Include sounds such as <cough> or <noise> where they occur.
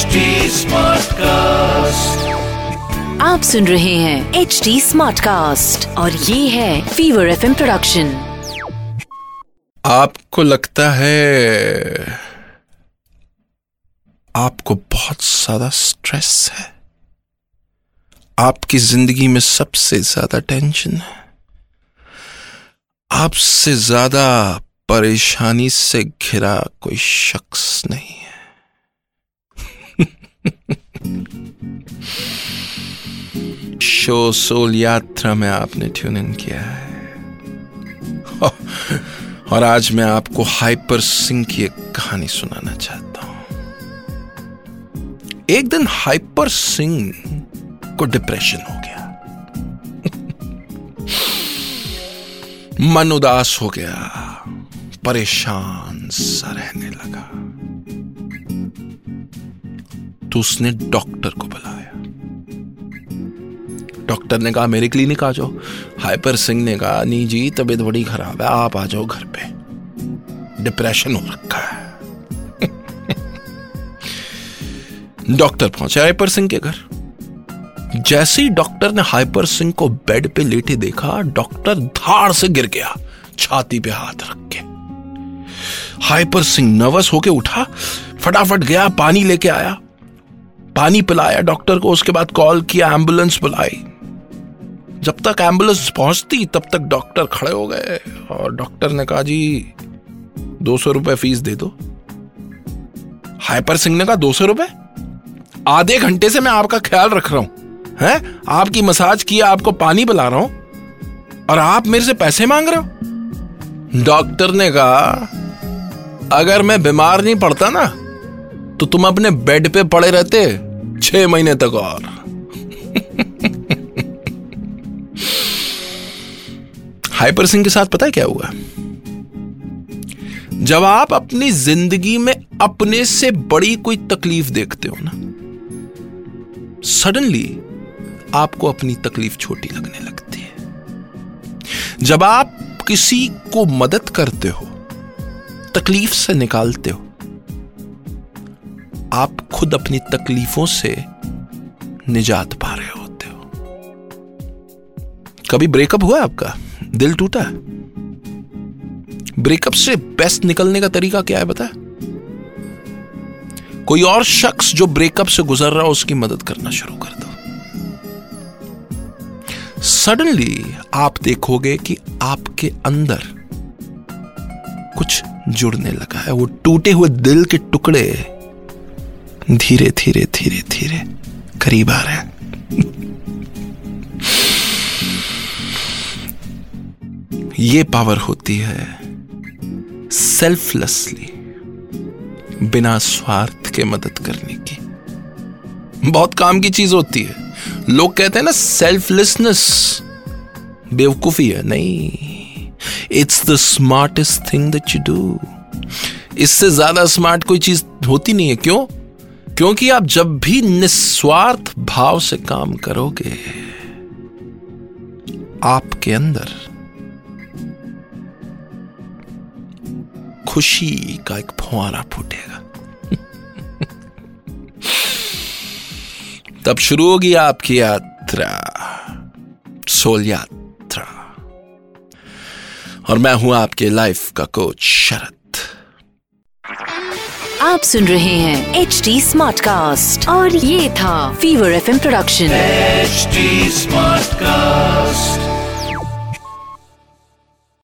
HD cast आप सुन रहे हैं एच डी स्मार्ट कास्ट और ये है फीवर एफ़ प्रोडक्शन आपको लगता है आपको बहुत ज़्यादा स्ट्रेस है? आपकी ज़िंदगी में सबसे ज़्यादा टेंशन है? आपसे ज़्यादा परेशानी से घिरा कोई शख्स नहीं। शो सोल यात्रा में आपने ट्यून इन किया है। और आज मैं आपको हाइपर सिंह की एक कहानी सुनाना चाहता हूँ। एक दिन हाइपर सिंह को डिप्रेशन हो गया। मन उदास हो गया, परेशान सा रहने लगा। तो उसने डॉक्टर को बुलाया। डॉक्टर ने कहा, मेरे क्लिनिक आ जाओ। हाइपर सिंह ने कहा, नहीं जी, तबीयत बड़ी खराब है, आप आ जाओ घर पे। डिप्रेशन हो रखा है। <laughs> डॉक्टर पहुँचे हाइपर सिंह के घर। जैसे ही डॉक्टर ने हाइपर सिंह को बेड पे लेटे देखा, डॉक्टर धार से गिर गया, छाती पे हाथ रख के। हाइपर सिंह नर्वस होके उठा, फटाफट गया, पानी लेके आया। पानी पिलाया, डॉक्टर को, उसके बाद कॉल किया, एंबुलेंस बुलाई। जब तक एंबुलेंस पहुँचती, तब तक डॉक्टर खड़े हो गए। और डॉक्टर ने कहा, जी, दो सौ रुपए फ़ीस दे दो। हाइपर सिंह ने कहा, दो सौ रुपए? आधे घंटे से मैं आपका ख्याल रख रहा हूँ, हैं? आपकी मसाज किया, आपको पानी पिला रहा हूँ, और आप मेरे से पैसे मांग रहे हो? डॉक्टर ने कहा, अगर मैं बीमार नहीं पड़ता ना तो तुम अपने बेड पे पड़े रहते छह महीने तक और। <laughs> हाइपर सिंह के साथ पता है क्या हुआ? जब आप अपनी ज़िंदगी में अपने से बड़ी कोई तकलीफ़ देखते हो ना सडनली आपको अपनी तकलीफ़ छोटी लगने लगती है। जब आप किसी को मदद करते हो, तकलीफ़ से निकालते हो, आप खुद अपनी तकलीफों से निजात पा रहे होते हो। कभी ब्रेकअप हुआ आपका? दिल टूटा है? ब्रेकअप से बेस्ट निकलने का तरीका क्या है बता कोई और शख्स जो ब्रेकअप से गुजर रहा हो, उसकी मदद करना शुरू कर दो। सडनली आप देखोगे कि आपके अंदर कुछ जुड़ने लगा है। वो टूटे हुए दिल के टुकड़े धीरे धीरे धीरे धीरे करीब आ रहे हैं। ये पावर होती है सेल्फलेसली बिना स्वार्थ के मदद करने की। बहुत काम की चीज़ होती है। लोग कहते हैं ना सेल्फलेसनेस बेवकूफ़ी है। नहीं it's the smartest thing that you do इससे ज़्यादा स्मार्ट कोई चीज़ होती नहीं है। क्यों? क्योंकि आप जब भी निस्वार्थ भाव से काम करोगे, आपके अंदर खुशी का एक फुहारा फूटेगा। तब शुरू होगी आपकी यात्रा सोल यात्रा। और मैं हूँ आपके लाइफ का कोच शरद। आप सुन रहे हैं एच डी स्मार्ट कास्ट और ये था fever F production H smart Smartcast.